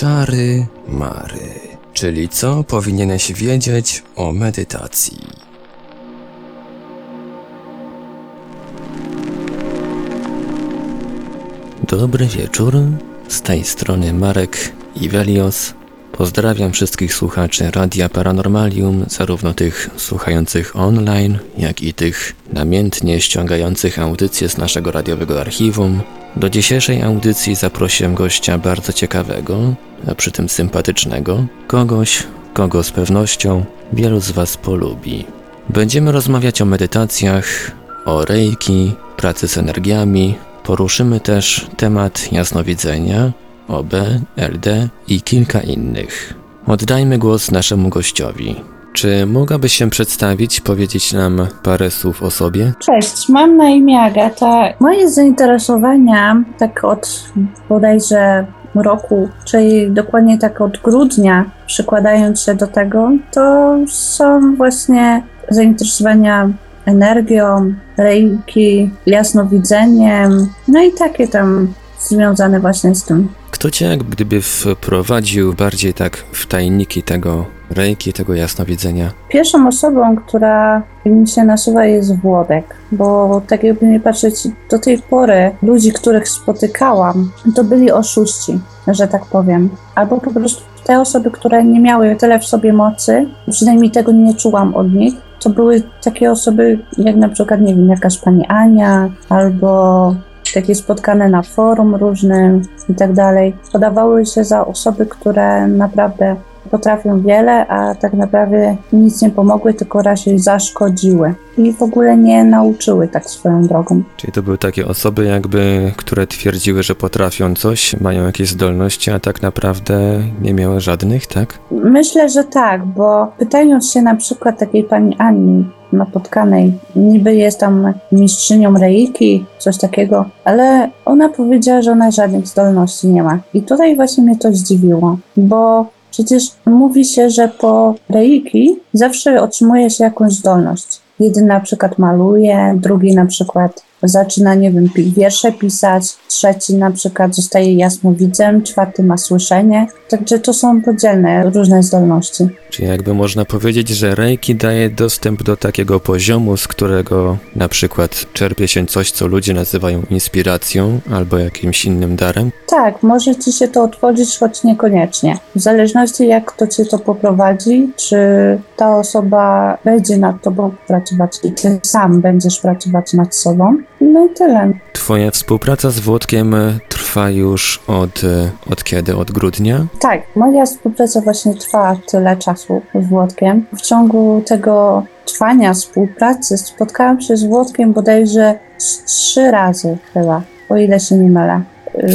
Czary Mary, czyli co powinieneś wiedzieć o medytacji. Dobry wieczór, z tej strony Marek Iwelios. Pozdrawiam wszystkich słuchaczy Radia Paranormalium, zarówno tych słuchających online, jak i tych namiętnie ściągających audycje z naszego radiowego archiwum. Do dzisiejszej audycji zaprosiłem gościa bardzo ciekawego, a przy tym sympatycznego, kogoś, kogo z pewnością wielu z Was polubi. Będziemy rozmawiać o medytacjach, o reiki, pracy z energiami, poruszymy też temat jasnowidzenia, OB, LD i kilka innych. Oddajmy głos naszemu gościowi. Czy mogłabyś się przedstawić, powiedzieć nam parę słów o sobie? Cześć, mam na imię Agata. Moje zainteresowania, tak od bodajże roku, czyli dokładnie tak od grudnia, przykładając się do tego, to są właśnie zainteresowania energią, reiki, jasnowidzeniem, no i takie tam związane właśnie z tym. Kto cię jak gdyby wprowadził bardziej tak w tajniki tego reiki, tego jasnowidzenia? Pierwszą osobą, która mi się nasuwa jest Włodek, bo tak jakby nie patrzeć, do tej pory ludzi, których spotykałam, to byli oszuści, że tak powiem. Albo po prostu te osoby, które nie miały tyle w sobie mocy, przynajmniej tego nie czułam od nich, to były takie osoby, jak na przykład, nie wiem, jakaś pani Ania, albo takie spotkane na forum różnym i tak dalej. Podawały się za osoby, które naprawdę potrafią wiele, a tak naprawdę nic nie pomogły, tylko raczej zaszkodziły i w ogóle nie nauczyły tak swoją drogą. Czyli to były takie osoby jakby, które twierdziły, że potrafią coś, mają jakieś zdolności, a tak naprawdę nie miały żadnych, tak? Myślę, że tak, bo pytając się na przykład takiej pani Ani, napotkanej. Niby jest tam mistrzynią reiki, coś takiego, ale ona powiedziała, że ona żadnych zdolności nie ma. I tutaj właśnie mnie to zdziwiło, bo przecież mówi się, że po reiki zawsze otrzymuje się jakąś zdolność. Jeden na przykład maluje, drugi na przykład zaczyna, nie wiem, wiersze pisać, trzeci na przykład zostaje jasnowidzem, czwarty ma słyszenie. Także to są podzielne różne zdolności. Czyli jakby można powiedzieć, że Reiki daje dostęp do takiego poziomu, z którego na przykład czerpie się coś, co ludzie nazywają inspiracją albo jakimś innym darem? Tak, może ci się to otworzyć, choć niekoniecznie. W zależności jak to cię to poprowadzi, czy ta osoba będzie nad tobą pracować i ty sam będziesz pracować nad sobą, no i tyle. Twoja współpraca z Włodkiem trwa już od, od kiedy? Od grudnia? Tak, moja współpraca właśnie trwa tyle czasu z Włodkiem. W ciągu tego trwania współpracy spotkałam się z Włodkiem bodajże trzy razy chyba, o ile się nie mylę.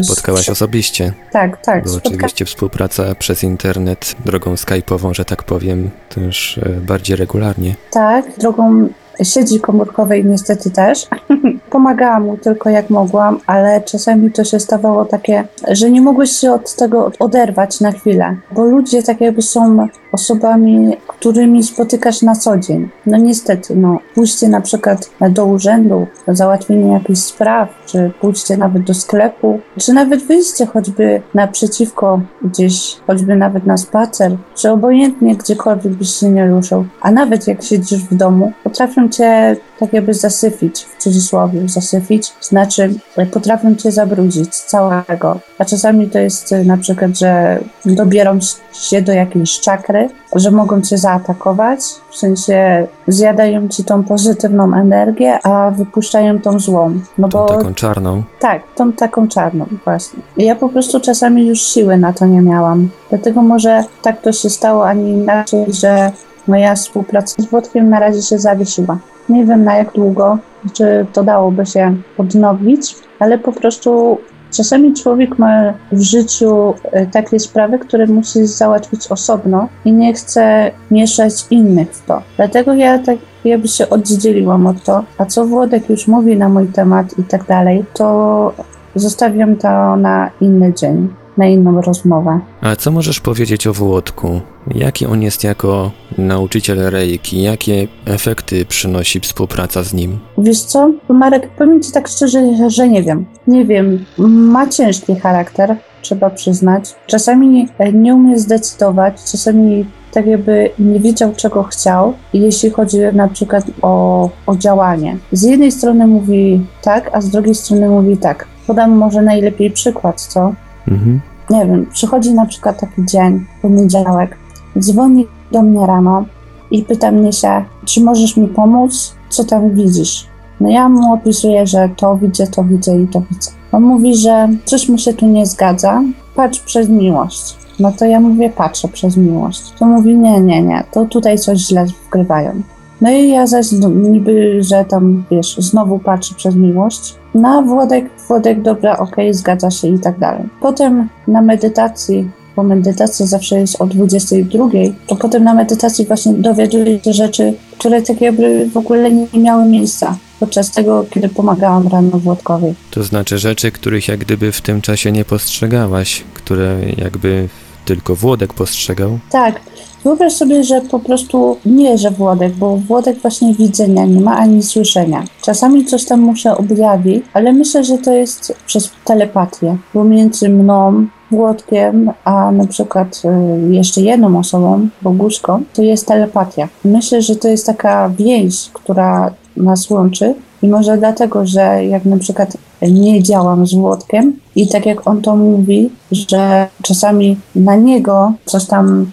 Spotkałaś osobiście? Tak, tak. Bo spotka... oczywiście współpraca przez internet, drogą skype'ową, że tak powiem, też bardziej regularnie. Tak, drogą sieci komórkowej niestety też. Pomagałam mu tylko jak mogłam, ale czasami to się stawało takie, że nie mogłeś się od tego oderwać na chwilę, bo ludzie tak jakby są osobami, którymi spotykasz na co dzień. No niestety, no pójście na przykład do urzędu, załatwienie jakichś spraw, czy pójście nawet do sklepu, czy nawet wyjście choćby naprzeciwko gdzieś, choćby nawet na spacer, czy obojętnie gdziekolwiek byś się nie ruszał, a nawet jak siedzisz w domu, potrafią cię tak jakby zasyfić, w cudzysłowie zasyfić, znaczy potrafią cię zabrudzić całego. A czasami to jest na przykład, że dobierą się do jakiejś czakry, że mogą cię zaatakować, w sensie zjadają ci tą pozytywną energię, a wypuszczają tą złą. No tą bo, taką czarną? Tak, tą taką czarną, właśnie. I ja po prostu czasami już siły na to nie miałam. Dlatego może tak to się stało, a nie inaczej, że moja współpraca z Włodkiem na razie się zawiesiła. Nie wiem na jak długo, czy to dałoby się odnowić, ale po prostu czasami człowiek ma w życiu e, takie sprawy, które musi załatwić osobno i nie chce mieszać innych w to. Dlatego ja tak jakby się oddzieliłam od to, a co Włodek już mówi na mój temat i tak dalej, to zostawiam to na inny dzień. Na inną rozmowę. A co możesz powiedzieć o Włodku? Jaki on jest jako nauczyciel reiki? Jakie efekty przynosi współpraca z nim? Wiesz co, Marek, powiem Ci tak szczerze, że nie wiem. Nie wiem, ma ciężki charakter, trzeba przyznać. Czasami nie umie zdecydować, czasami tak jakby nie wiedział, czego chciał, jeśli chodzi na przykład o, o działanie. Z jednej strony mówi tak, a z drugiej strony mówi tak. Podam może najlepiej przykład, co? Mhm. Nie wiem, przychodzi na przykład taki dzień, poniedziałek, dzwoni do mnie rano i pyta mnie się, czy możesz mi pomóc, co tam widzisz? No ja mu opisuję, że to widzę, to widzę i to widzę. On mówi, że coś mu się tu nie zgadza, patrz przez miłość. No to ja mówię, patrzę przez miłość. To mówi, nie, nie, nie, to tutaj coś źle wgrywają. No i ja zaś niby, że tam, wiesz, znowu patrzę przez miłość. Na Włodek, Włodek, dobra, okej, zgadza się i tak dalej. Potem na medytacji, bo medytacja zawsze jest o 22, to potem na medytacji właśnie dowiaduję się rzeczy, które tak jakby w ogóle nie miały miejsca podczas tego, kiedy pomagałam rano Włodkowi. To znaczy rzeczy, których jak gdyby w tym czasie nie postrzegałaś, które jakby tylko Włodek postrzegał. Tak. Wyobraź sobie, że po prostu nie, że Włodek, bo Włodek właśnie widzenia nie ma ani słyszenia. Czasami coś tam muszę objawić, ale myślę, że to jest przez telepatię pomiędzy mną, Włodkiem, a na przykład y, jeszcze jedną osobą, Boguszką, to jest telepatia. Myślę, że to jest taka więź, która nas łączy i może dlatego, że jak na przykład nie działam z Włodkiem i tak jak on to mówi, że czasami na niego coś tam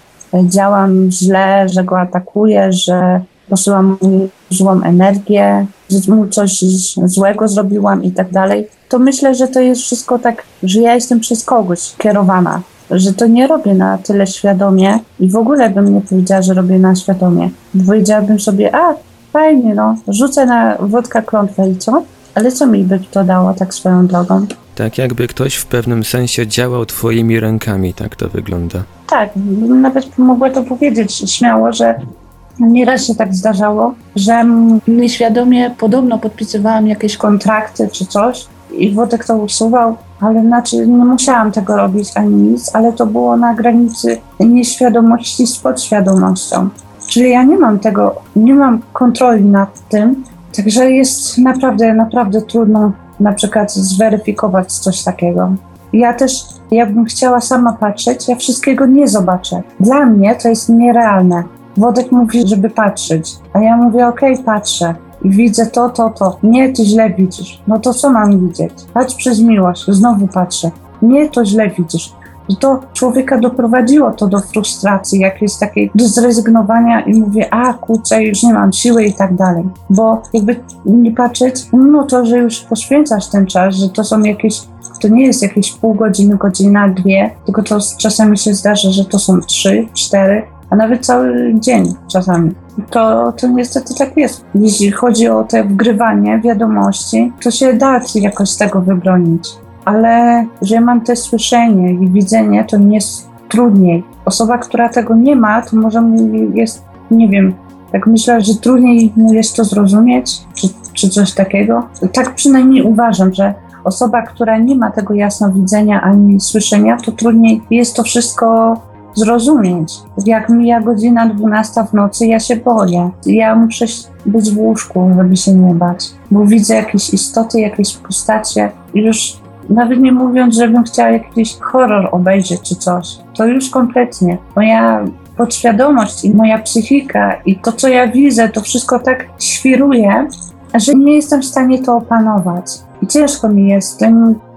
działam źle, że go atakuję, że posyłam mu złą energię, że mu coś złego zrobiłam i tak dalej, to myślę, że to jest wszystko tak, że ja jestem przez kogoś kierowana, że to nie robię na tyle świadomie i w ogóle bym nie powiedziała, że robię na świadomie. Powiedziałabym sobie, a fajnie, no, rzucę na wodka klątwę i co? Ale co mi by to dało tak swoją drogą? Tak jakby ktoś w pewnym sensie działał twoimi rękami, tak to wygląda. Tak, nawet mogła to powiedzieć śmiało, że nieraz się tak zdarzało, że nieświadomie podobno podpisywałam jakieś kontrakty czy coś i Wodek to usuwał, ale znaczy nie musiałam tego robić ani nic, ale to było na granicy nieświadomości z podświadomością. Czyli ja nie mam tego, nie mam kontroli nad tym, także jest naprawdę, naprawdę trudno na przykład zweryfikować coś takiego. Ja też, jakbym chciała sama patrzeć, ja wszystkiego nie zobaczę. Dla mnie to jest nierealne. Wodek mówi, żeby patrzeć, a ja mówię, okej, okay, patrzę. I widzę to, to, to. Nie, ty źle widzisz. No to co mam widzieć? Patrz przez miłość. Znowu patrzę. Nie, to źle widzisz. I to człowieka doprowadziło to do frustracji, jakiejś takiej, do zrezygnowania i mówię, a kurczę, już nie mam siły i tak dalej. Bo jakby nie patrzeć, no to, że już poświęcasz ten czas, że to są jakieś to nie jest jakieś pół godziny, godzina, dwie, tylko to czasami się zdarza, że to są trzy, cztery, a nawet cały dzień czasami. To, to niestety tak jest. Jeśli chodzi o te wgrywanie wiadomości, to się da jakoś z tego wybronić. Ale że mam te słyszenie i widzenie, to nie jest trudniej. Osoba, która tego nie ma, to może jest, nie wiem, tak myślę, że trudniej mu jest to zrozumieć, czy, czy coś takiego. Tak przynajmniej uważam, że osoba, która nie ma tego jasnowidzenia ani słyszenia, to trudniej jest to wszystko zrozumieć. Jak mija godzina 12 w nocy, ja się boję. Ja muszę być w łóżku, żeby się nie bać, bo widzę jakieś istoty, jakieś postacie i już nawet nie mówiąc, żebym chciała jakiś horror obejrzeć czy coś, to już kompletnie. Moja podświadomość i moja psychika i to, co ja widzę, to wszystko tak świruje, że nie jestem w stanie to opanować. I ciężko mi jest.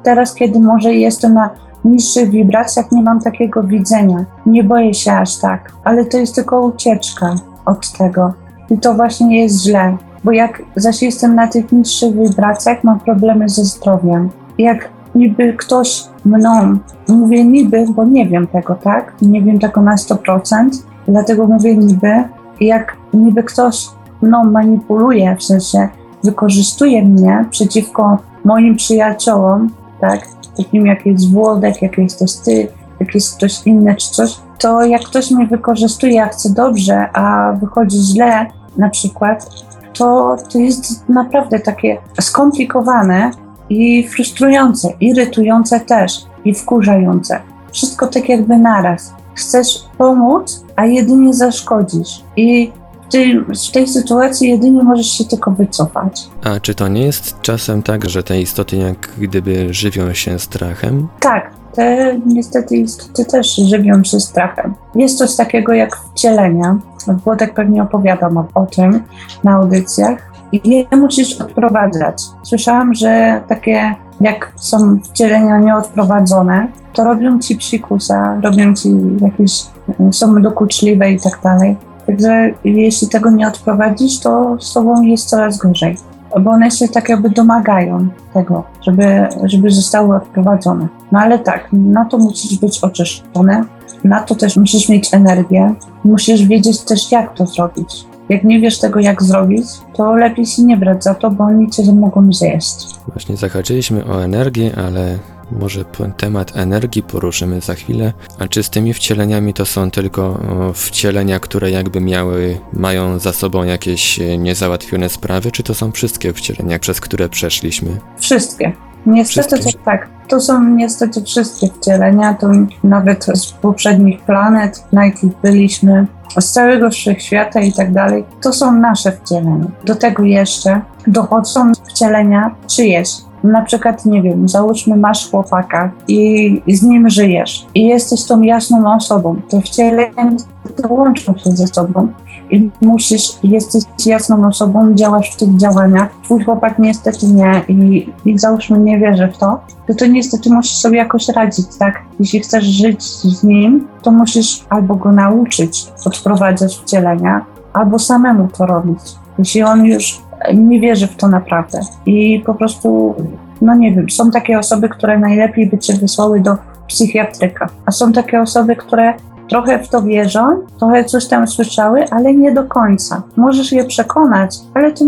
Teraz, kiedy może jestem na niższych wibracjach, nie mam takiego widzenia. Nie boję się aż tak, ale to jest tylko ucieczka od tego. I to właśnie jest źle, bo jak zaś jestem na tych niższych wibracjach, mam problemy ze zdrowiem. Jak niby ktoś mną, mówię niby, bo nie wiem tego, tak? Nie wiem tego na 100%, dlatego mówię niby. Jak niby ktoś mną manipuluje, w sensie wykorzystuje mnie przeciwko moim przyjaciołom, tak, takim jak jest Włodek, jak jesteś ty, jak jest ktoś inny czy coś, to jak ktoś mnie wykorzystuje, a chce dobrze, a wychodzi źle na przykład, to to jest naprawdę takie skomplikowane i frustrujące, irytujące też i wkurzające. wszystko tak jakby naraz. Chcesz pomóc, a jedynie zaszkodzisz. I w tej, w tej sytuacji jedynie możesz się tylko wycofać. A czy to nie jest czasem tak, że te istoty jak gdyby żywią się strachem? Tak, te niestety istoty też żywią się strachem. Jest coś takiego jak wcielenia. Włodek pewnie opowiadam o, o tym na audycjach. Je musisz odprowadzać. Słyszałam, że takie jak są wcielenia nieodprowadzone, to robią ci psikusa, robią ci jakieś, są dokuczliwe i tak dalej. Także jeśli tego nie odprowadzisz, to z tobą jest coraz gorzej. Bo one się tak jakby domagają tego, żeby, żeby zostały odprowadzone. No ale tak, na to musisz być oczyszczone, na to też musisz mieć energię, musisz wiedzieć też jak to zrobić. Jak nie wiesz tego jak zrobić, to lepiej się nie brać za to, bo oni cię mogą zjeść. Właśnie zahaczyliśmy o energię, ale może temat energii poruszymy za chwilę. A czy z tymi wcieleniami to są tylko wcielenia, które jakby miały, mają za sobą jakieś e, niezałatwione sprawy, czy to są wszystkie wcielenia, przez które przeszliśmy? Wszystkie. Niestety to tak. To są niestety wszystkie wcielenia, to nawet z poprzednich planet, na jakich byliśmy, z całego wszechświata i tak dalej, to są nasze wcielenia. Do tego jeszcze dochodzą wcielenia czyjeś. Na przykład, nie wiem, załóżmy masz chłopaka i z nim żyjesz i jesteś tą jasną osobą. Te wcielenia niestety łączą się ze sobą i musisz, jesteś jasną osobą, działasz w tych działaniach. Twój chłopak niestety nie i, i załóżmy nie wierzy w to, to to niestety musisz sobie jakoś radzić, tak? Jeśli chcesz żyć z nim, to musisz albo go nauczyć odprowadzać wcielenia, albo samemu to robić. Jeśli on już nie wierzy w to naprawdę i po prostu, no nie wiem, są takie osoby, które najlepiej by cię wysłały do psychiatryka, a są takie osoby, które trochę w to wierzą, trochę coś tam słyszały, ale nie do końca. Możesz je przekonać, ale to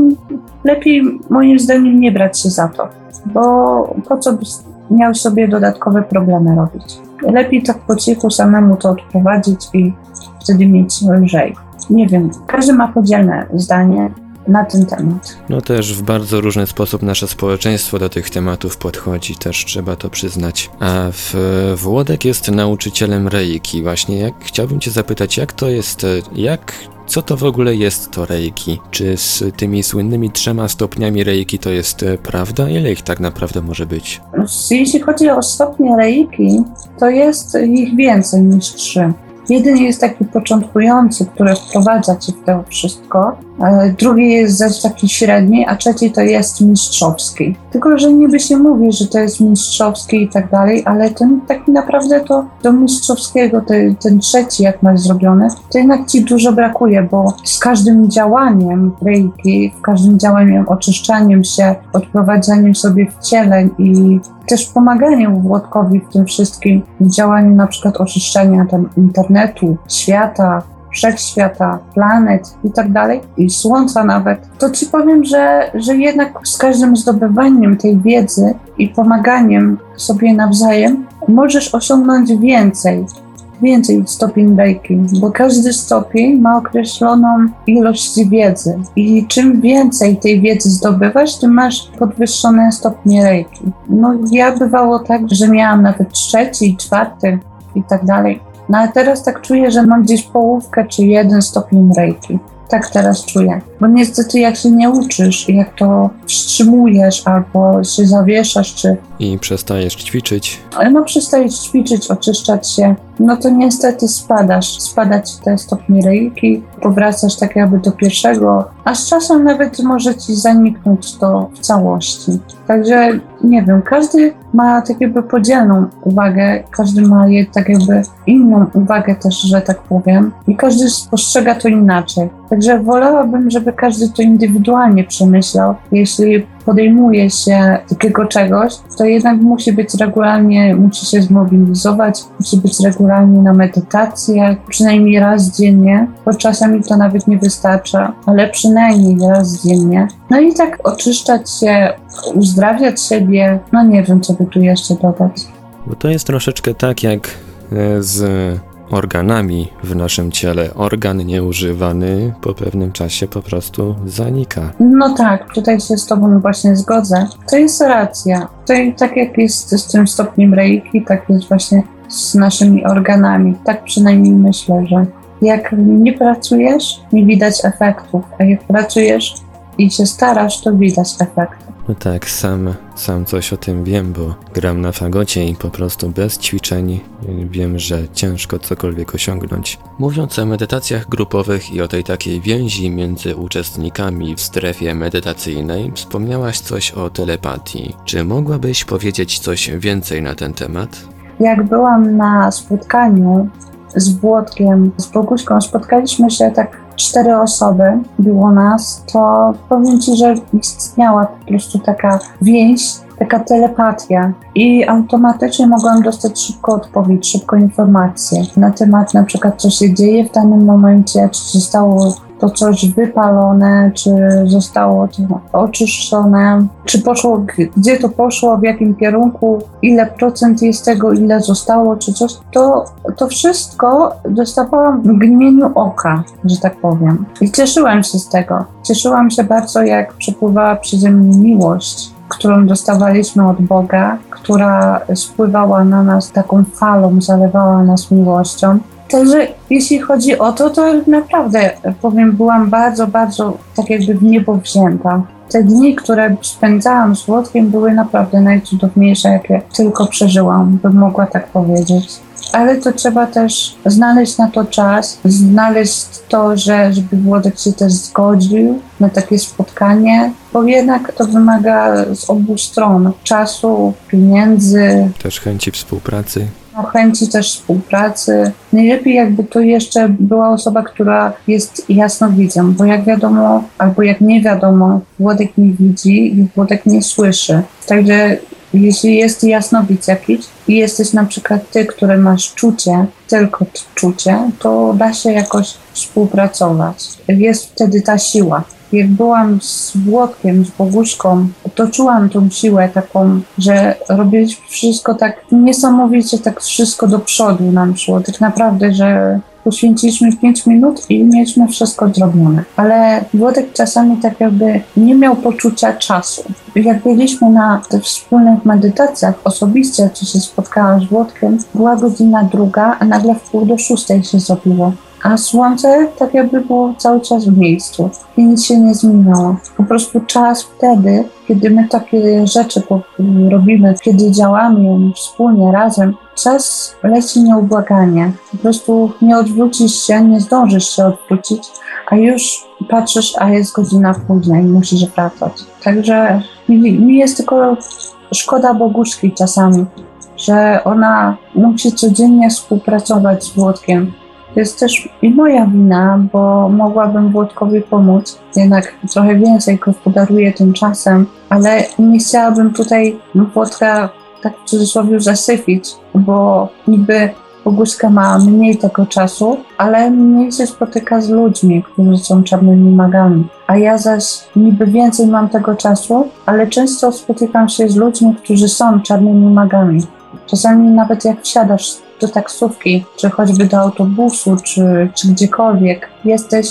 lepiej moim zdaniem nie brać się za to, bo po co byś miał sobie dodatkowe problemy robić. Lepiej tak po cichu samemu to odprowadzić i wtedy mieć lżej. Nie wiem, każdy ma podzielne zdanie na ten temat. No też w bardzo różny sposób nasze społeczeństwo do tych tematów podchodzi, też trzeba to przyznać. A w, Włodek jest nauczycielem reiki. Właśnie jak chciałbym cię zapytać, jak to jest, jak co to w ogóle jest to reiki? Czy z tymi słynnymi trzema stopniami reiki to jest e, prawda? Ile ich tak naprawdę może być? Jeśli chodzi o stopnie reiki, to jest ich więcej niż trzy. Jeden jest taki początkujący, który wprowadza cię w to wszystko, e, drugi jest zaś taki średni, a trzeci to jest mistrzowski. Tylko, że niby się mówi, że to jest mistrzowski i tak dalej, ale ten tak naprawdę to do mistrzowskiego, te, ten trzeci jak masz zrobiony, to jednak ci dużo brakuje, bo z każdym działaniem reiki, w każdym działaniem, oczyszczaniem się, odprowadzaniem sobie wcieleń i też pomaganiem Włodkowi w tym wszystkim, w działaniu na przykład oczyszczania tam internetu, świata, wszechświata, planet i tak dalej, i słońca nawet, to ci powiem, że, że jednak z każdym zdobywaniem tej wiedzy i pomaganiem sobie nawzajem możesz osiągnąć więcej. Więcej stopień reiki, bo każdy stopień ma określoną ilość wiedzy. I czym więcej tej wiedzy zdobywasz, tym masz podwyższone stopnie reiki. No ja bywało tak, że miałam nawet trzeci, czwarty i tak dalej. No ale teraz tak czuję, że mam gdzieś połówkę czy jeden stopień reiki. Tak teraz czuję. Bo niestety jak się nie uczysz, jak to wstrzymujesz albo się zawieszasz, czy I przestajesz ćwiczyć. no przestajesz ćwiczyć, oczyszczać się, no to niestety spadasz. Spada ci te stopnie reiki, powracasz tak jakby do pierwszego, a z czasem nawet może ci zaniknąć to w całości. Także nie wiem, każdy ma tak jakby podzielną uwagę, każdy ma je tak jakby inną uwagę też, że tak powiem, i każdy postrzega to inaczej. Także wolałabym, żeby każdy to indywidualnie przemyślał. Jeśli podejmuje się takiego czegoś, to jednak musi być regularnie, musi się zmobilizować, musi być regularnie na medytację, przynajmniej raz dziennie, bo czasami to nawet nie wystarcza, ale przynajmniej raz dziennie. No i tak oczyszczać się, uzdrawiać siebie, no nie wiem, co by tu jeszcze dodać. Bo to jest troszeczkę tak jak e, z organami w naszym ciele. Organ nieużywany po pewnym czasie po prostu zanika. No tak, tutaj się z Tobą właśnie zgodzę. To jest racja. To tak jak jest z tym stopniem reiki, tak jest właśnie z naszymi organami. Tak przynajmniej myślę, że jak nie pracujesz, nie widać efektów, a jak pracujesz i się starasz, to widać efekt. No tak, sam, sam coś o tym wiem, bo gram na fagocie i po prostu bez ćwiczeń y, wiem, że ciężko cokolwiek osiągnąć. Mówiąc o medytacjach grupowych i o tej takiej więzi między uczestnikami w strefie medytacyjnej, wspomniałaś coś o telepatii. Czy mogłabyś powiedzieć coś więcej na ten temat? Jak byłam na spotkaniu z Włodkiem, z Boguśką, spotkaliśmy się tak cztery osoby, było nas, to powiem Ci, że istniała po prostu taka więź, taka telepatia. I automatycznie mogłam dostać szybko odpowiedź, szybko informacje na temat na przykład co się dzieje w danym momencie, czy zostało to coś wypalone, czy zostało oczyszczone, czy poszło, gdzie to poszło, w jakim kierunku, ile procent jest tego, ile zostało, czy coś, to, to wszystko dostawałam w mgnieniu oka, że tak powiem. I cieszyłam się z tego. Cieszyłam się bardzo, jak przepływała przeze mnie miłość, którą dostawaliśmy od Boga, która spływała na nas taką falą, zalewała nas miłością. Także jeśli chodzi o to, to naprawdę powiem, byłam bardzo, bardzo tak jakby w niebo wzięta. Te dni, które spędzałam z Włodkiem, były naprawdę najcudowniejsze, jakie tylko przeżyłam, bym mogła tak powiedzieć. Ale to trzeba też znaleźć na to czas, znaleźć to, że żeby Włodek się też zgodził na takie spotkanie, bo jednak to wymaga z obu stron czasu, pieniędzy, Też chęci współpracy? o chęci też współpracy. Najlepiej jakby to jeszcze była osoba, która jest jasnowidzem, bo jak wiadomo, albo jak nie wiadomo, Włodek nie widzi i Włodek nie słyszy. Także jeśli jest jasnowidz jakiś i jesteś na przykład ty, który masz czucie, tylko czucie, to da się jakoś współpracować. Jest wtedy ta siła. Jak byłam z Włodkiem, z Boguszką, to czułam tą siłę taką, że robiliśmy wszystko tak niesamowicie, tak wszystko do przodu nam szło. Tak naprawdę, że poświęciliśmy 5 minut i mieliśmy wszystko zrobione. Ale Włodek czasami tak jakby nie miał poczucia czasu. Jak byliśmy na tych wspólnych medytacjach osobiście, co się spotkałam z Włodkiem, była godzina druga, a nagle w pół do szóstej się zrobiło. A słońce tak jakby było cały czas w miejscu i nic się nie zmieniało. Po prostu czas wtedy, kiedy my takie rzeczy robimy, kiedy działamy wspólnie, razem, czas leci nieubłaganie. Po prostu nie odwrócisz się, nie zdążysz się odwrócić, a już patrzysz, a jest godzina późna i musisz wracać. Także mi, mi jest tylko szkoda Boguszki czasami, że ona musi codziennie współpracować z Włodkiem. To jest też i moja wina, bo mogłabym Włodkowi pomóc. Jednak trochę więcej gospodaruję tym czasem, ale nie chciałabym tutaj Włodka tak w cudzysłowie zasypić, bo niby Boguszka ma mniej tego czasu, ale mniej się spotyka z ludźmi, którzy są czarnymi magami. A ja zaś niby więcej mam tego czasu, ale często spotykam się z ludźmi, którzy są czarnymi magami. Czasami nawet jak wsiadasz do taksówki, czy choćby do autobusu, czy, czy gdziekolwiek, jesteś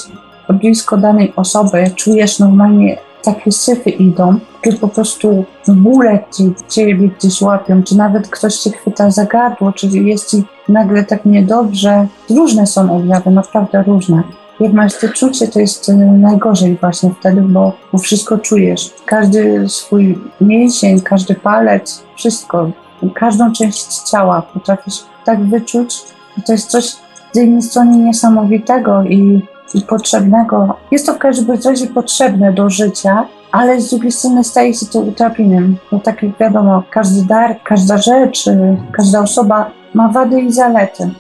blisko danej osoby, czujesz normalnie takie syfy idą, które po prostu bóle ci, ciebie gdzieś łapią, czy nawet ktoś cię chwyta za gardło, czy jest ci nagle tak niedobrze. Różne są objawy, naprawdę różne. Jak masz to czucie, to jest y, najgorzej właśnie wtedy, bo, bo wszystko czujesz. Każdy swój mięsień, każdy palec, wszystko, każdą część ciała potrafisz tak wyczuć. I to jest coś z jednej strony niesamowitego i, i potrzebnego. Jest to w każdym razie potrzebne do życia, ale z drugiej strony staje się to utrapieniem. Bo tak jak wiadomo, każdy dar, każda rzecz, y, każda osoba ma wady i zalety.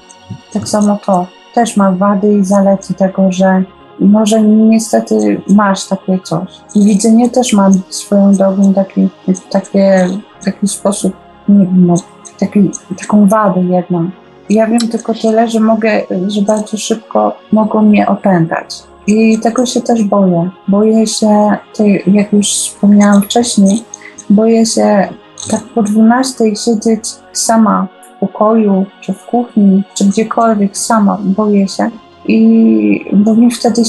Tak samo to też ma wady i zalety tego, że może niestety masz takie coś. I widzenie też mam swoją drogą taki, takie, taki sposób, nie wiem, no, taki, taką wadę jedną. Ja wiem tylko tyle, że mogę, że bardzo szybko mogą mnie opętać. I tego się też boję. Boję się, tej, jak już wspomniałam wcześniej, boję się tak po 12 siedzieć sama w pokoju, czy w kuchni, czy gdziekolwiek sama, boję się. I bo mi wtedy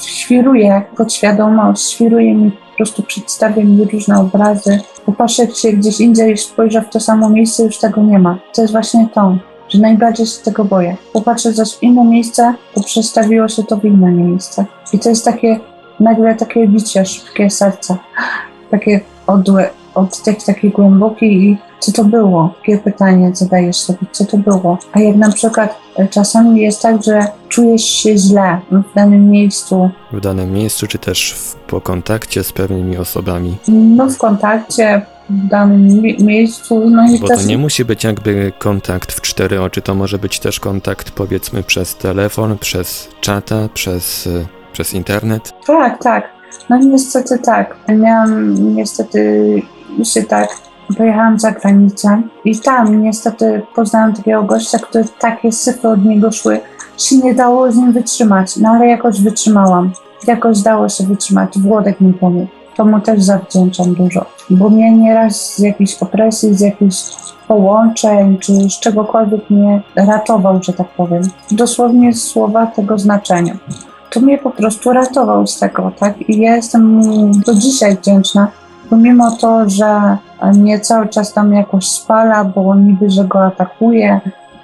świruje podświadomość, świruje mi po prostu przedstawia mi różne obrazy. Popatrzę się gdzieś indziej, spojrzę w to samo miejsce, już tego nie ma. To jest właśnie to. że najbardziej się tego boję. Popatrzę zaś w inne miejsce, to przestawiło się to w inne miejsce. I to jest takie, nagle takie bicie szybkie serca. Takie odłe, oddech taki głęboki i co to było? Takie pytanie zadajesz sobie, co to było? A jak na przykład e, czasami jest tak, że czujesz się źle w danym miejscu, W danym miejscu, czy też w, po kontakcie z pewnymi osobami. no w kontakcie, w danym mi- miejscu, no i Bo to nie musi być jakby kontakt w cztery oczy, to może być też kontakt powiedzmy przez telefon, przez czata, przez, y, przez internet. Tak, tak. No niestety tak. Miałam niestety się tak, pojechałam za granicę i tam niestety poznałam takiego gościa, który takie syfy od niego szły, się nie dało z nim wytrzymać, no ale jakoś wytrzymałam. Jakoś dało się wytrzymać. Włodek mi pomógł. To mu też zawdzięczam dużo, bo mnie nieraz z jakiejś opresji, z jakichś połączeń, czy z czegokolwiek mnie ratował, że tak powiem. Dosłownie słowa tego znaczenia to mnie po prostu ratował z tego, tak? I ja jestem do dzisiaj wdzięczna, pomimo to, że mnie cały czas tam jakoś spala, bo niby, że go atakuje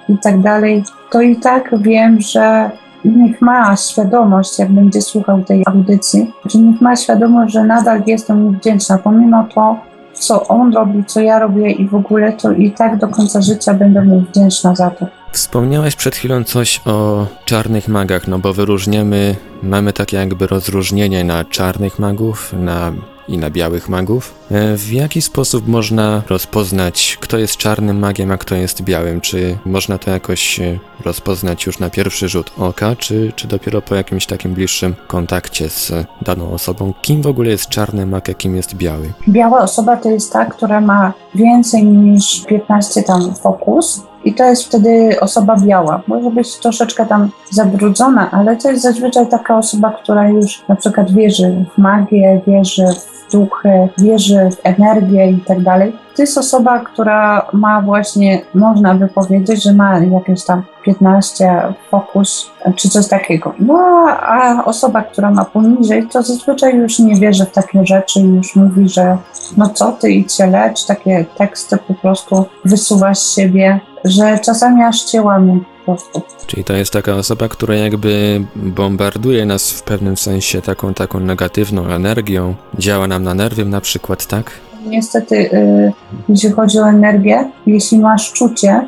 i tak dalej, to i tak wiem, że niech ma świadomość, jak będzie słuchał tej audycji, że niech ma świadomość, że nadal jestem mu wdzięczna, pomimo to, co on robi, co ja robię i w ogóle, to i tak do końca życia będę mu wdzięczna za to. Wspomniałeś przed chwilą coś o czarnych magach, no bo wyróżniamy, mamy takie jakby rozróżnienie na czarnych magów na, i na białych magów. E, W jaki sposób można rozpoznać, kto jest czarnym magiem, a kto jest białym? Czy można to jakoś e, rozpoznać już na pierwszy rzut oka, czy, czy dopiero po jakimś takim bliższym kontakcie z daną osobą? Kim w ogóle jest czarny mag, a kim jest biały? Biała osoba to jest ta, która ma więcej niż 15 tam fokus i to jest wtedy osoba biała. Może być troszeczkę tam zabrudzona, ale to jest zazwyczaj taka osoba, która już na przykład wierzy w magię, wierzy w duchy, wierzy w energię i tak dalej. To jest osoba, która ma właśnie, można by powiedzieć, że ma jakieś tam 15 fokus czy coś takiego. No a osoba, która ma poniżej, to zazwyczaj już nie wierzy w takie rzeczy, już mówi, że no co ty idź się lecz, takie teksty po prostu wysuwa z siebie, że czasami aż cię łamią po prostu. Czyli to jest taka osoba, która jakby bombarduje nas w pewnym sensie taką, taką negatywną energią, działa nam na nerwy na przykład, tak? Niestety, y, jeśli chodzi o energię, jeśli masz czucie,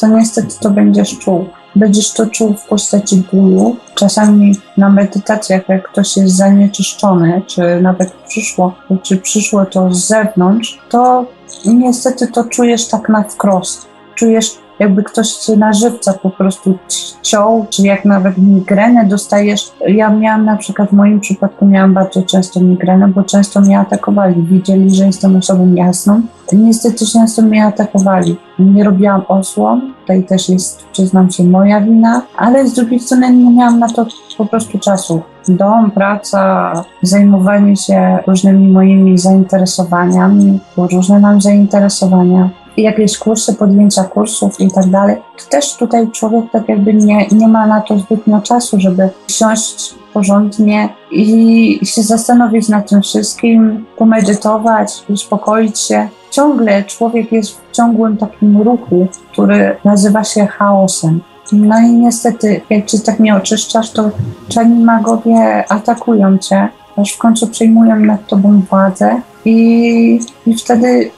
to niestety to będziesz czuł. Będziesz to czuł w postaci bólu. Czasami na medytacjach, jak ktoś jest zanieczyszczony, czy nawet przyszło, czy przyszło to z zewnątrz, to niestety to czujesz tak na wprost. Czujesz, jakby ktoś cię na żywca po prostu ci- ciął, czy jak nawet migrenę dostajesz. Ja miałam na przykład w moim przypadku miałam bardzo często migrenę, bo często mnie atakowali. Widzieli, że jestem osobą jasną. Niestety często mnie atakowali. Nie robiłam osłon, tutaj też jest, przyznam się, moja wina, ale z drugiej strony nie miałam na to po prostu czasu. Dom, praca, zajmowanie się różnymi moimi zainteresowaniami, różne mam zainteresowania, jakieś kursy, podjęcia kursów i tak dalej. To też tutaj człowiek tak jakby nie, nie ma na to zbytnio czasu, żeby siąść porządnie i się zastanowić nad tym wszystkim, pomedytować, uspokoić się. Ciągle człowiek jest w ciągłym takim ruchu, który nazywa się chaosem. No i niestety, jak cię tak nie oczyszczasz, to czarni magowie atakują cię, aż w końcu przejmują nad tobą władzę i, i wtedy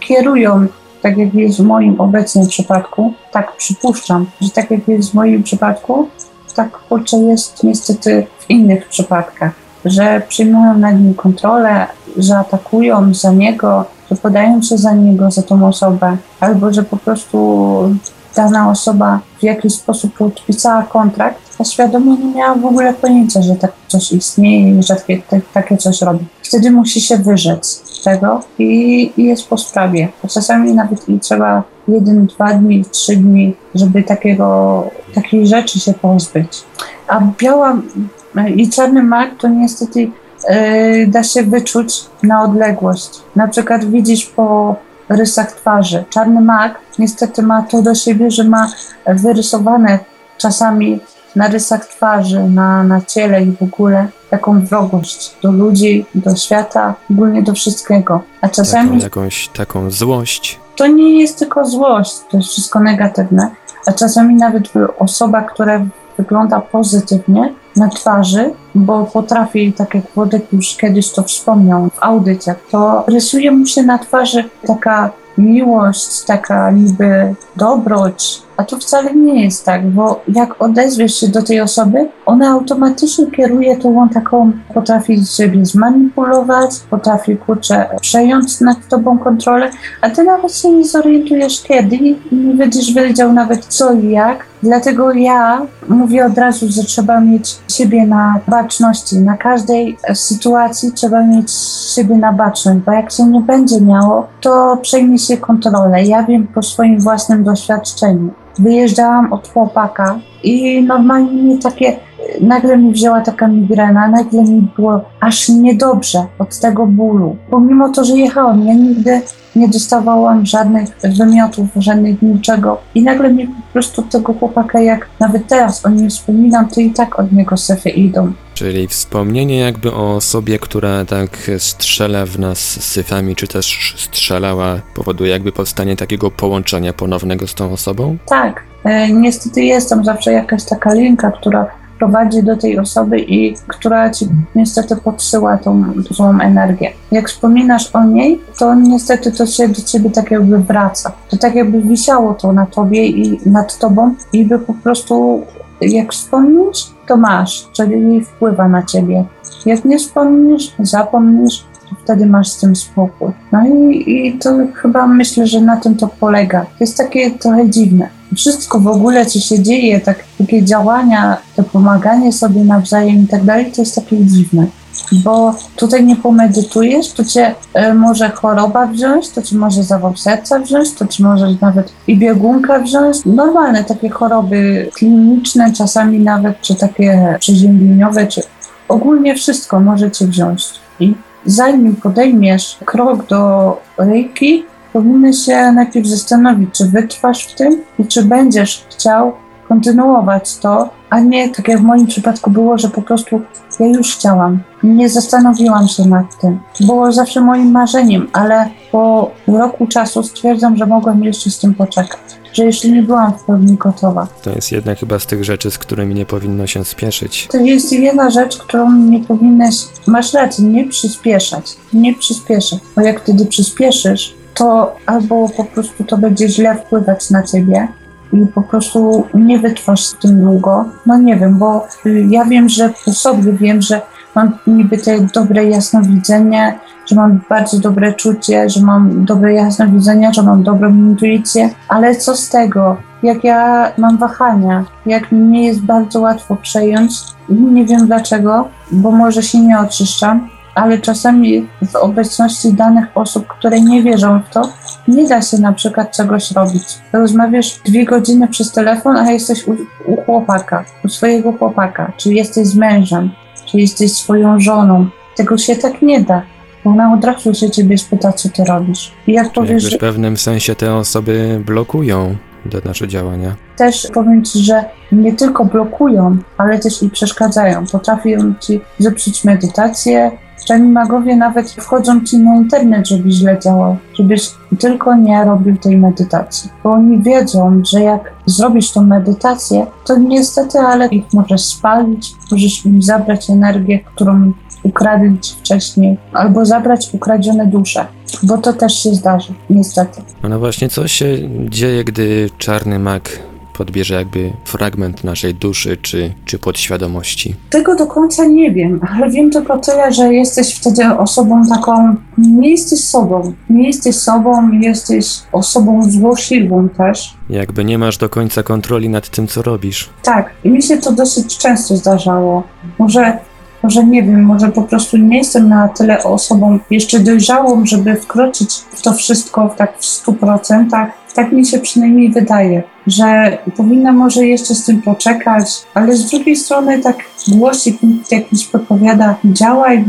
kierują, tak jak jest w moim obecnym przypadku, tak przypuszczam, że tak jak jest w moim przypadku, tak kurczę jest niestety w innych przypadkach, że przyjmują nad nim kontrolę, że atakują za niego, że podają się za niego, za tą osobę, albo że po prostu dana osoba w jakiś sposób podpisała kontrakt, a świadomie nie miała w ogóle pojęcia, że tak coś istnieje i że takie, tak, takie coś robi. Wtedy musi się wyrzec tego i, i jest po sprawie. Czasami nawet i trzeba jeden, dwa dni, trzy dni, żeby takiego, takiej rzeczy się pozbyć. A biała i czarny mak to niestety yy, da się wyczuć na odległość. Na przykład widzisz po rysach twarzy. Czarny mak niestety ma to do siebie, że ma wyrysowane czasami na rysach twarzy, na, na ciele i w ogóle taką wrogość do ludzi, do świata, ogólnie do wszystkiego. A czasami Taką jakąś taką złość. to nie jest tylko złość, to jest wszystko negatywne, a czasami nawet osoba, która wygląda pozytywnie na twarzy, bo potrafi, tak jak Włodek już kiedyś to wspomniał w audycjach, to rysuje mu się na twarzy taka miłość, taka niby dobroć, a to wcale nie jest tak, bo jak odezwiesz się do tej osoby, ona automatycznie kieruje tą taką, potrafi siebie zmanipulować, potrafi kurczę przejąć nad tobą kontrolę, a ty nawet się nie zorientujesz kiedy i nie będziesz wiedział nawet co i jak. Dlatego ja mówię od razu, że trzeba mieć siebie na baczności. Na każdej sytuacji trzeba mieć siebie na baczność, bo jak się nie będzie miało, to przejmie się kontrolę. Ja wiem po swoim własnym doświadczeniu wyjeżdżałam od chłopaka i normalnie takie, nagle mi wzięła taka migrena, nagle mi było aż niedobrze od tego bólu. Pomimo to, że jechałam, ja nigdy nie dostawałam żadnych wymiotów, żadnych niczego i nagle mi po prostu tego chłopaka, jak nawet teraz o nim wspominam, to i tak od niego sefy idą. Czyli wspomnienie jakby o osobie, która tak strzela w nas syfami, czy też strzelała, powoduje jakby powstanie takiego połączenia ponownego z tą osobą? Tak. E, niestety jest tam zawsze jakaś taka linka, która prowadzi do tej osoby i która ci niestety podsyła tą złą energię. Jak wspominasz o niej, to niestety to się do ciebie tak jakby wraca. To tak jakby wisiało to na tobie i nad tobą i by po prostu jak wspomnisz, to masz, czyli wpływa na ciebie. Jak nie wspomnisz, zapomnisz, wtedy masz z tym spokój. No i, i to chyba myślę, że na tym to polega. To jest takie trochę dziwne. Wszystko w ogóle, co się dzieje, tak, takie działania, to pomaganie sobie nawzajem i tak dalej, to jest takie dziwne bo tutaj nie pomedytujesz, to cię y, może choroba wziąć, to ci może zawał serca wziąć, to ci może nawet i biegunka wziąć. Normalne takie choroby kliniczne, czasami nawet, czy takie przeziębieniowe, czy ogólnie wszystko może cię wziąć. I zanim podejmiesz krok do reiki, powinieneś się najpierw zastanowić, czy wytrwasz w tym i czy będziesz chciał kontynuować to, a nie tak jak w moim przypadku było, że po prostu ja już chciałam. Nie zastanowiłam się nad tym. Było zawsze moim marzeniem, ale po roku czasu stwierdzam, że mogłam jeszcze z tym poczekać. Że jeszcze nie byłam w pełni gotowa. To jest jedna chyba z tych rzeczy, z którymi nie powinno się spieszyć. To jest jedna rzecz, którą nie powinnaś, masz rację, nie przyspieszać. Nie przyspieszać, bo jak wtedy przyspieszysz, to albo po prostu to będzie źle wpływać na ciebie, i po prostu nie wytrwasz z tym długo. No nie wiem, bo y, ja wiem, że po sobie wiem, że mam niby te dobre jasnowidzenie, że mam bardzo dobre czucie, że mam dobre jasnowidzenie, że mam dobrą intuicję, ale co z tego? Jak ja mam wahania, jak mnie jest bardzo łatwo przejąć, nie wiem dlaczego, bo może się nie oczyszczam, ale czasami w obecności danych osób, które nie wierzą w to, nie da się na przykład czegoś robić. Rozmawiasz dwie godziny przez telefon, a jesteś u, u chłopaka, u swojego chłopaka, czy jesteś z mężem, czy jesteś swoją żoną. Tego się tak nie da. Bo ona od razu się ciebie spyta, co ty robisz. I jak Czyli powiesz, że w pewnym sensie te osoby blokują te nasze działania. też powiem ci, że nie tylko blokują, ale też i przeszkadzają. Potrafią ci zepsuć medytację, Czasami magowie nawet wchodzą ci na internet, żeby źle działał, żebyś tylko nie robił tej medytacji. Bo oni wiedzą, że jak zrobisz tą medytację, to niestety, ale ich możesz spalić, możesz im zabrać energię, którą ukradli ci wcześniej, albo zabrać ukradzione dusze, bo to też się zdarzy, niestety. No właśnie, co się dzieje, gdy czarny mak podbierze jakby fragment naszej duszy czy, czy podświadomości? Tego do końca nie wiem, ale wiem tylko tyle, że jesteś wtedy osobą taką, nie jesteś sobą, nie jesteś sobą, jesteś osobą złośliwą też. Jakby nie masz do końca kontroli nad tym, co robisz. Tak, i mi się to dosyć często zdarzało. Może, może nie wiem, może po prostu nie jestem na tyle osobą jeszcze dojrzałą, żeby wkroczyć w to wszystko tak w stu procentach. Tak mi się przynajmniej wydaje, że powinna może jeszcze z tym poczekać, ale z drugiej strony tak głosik jakiś podpowiada, działaj,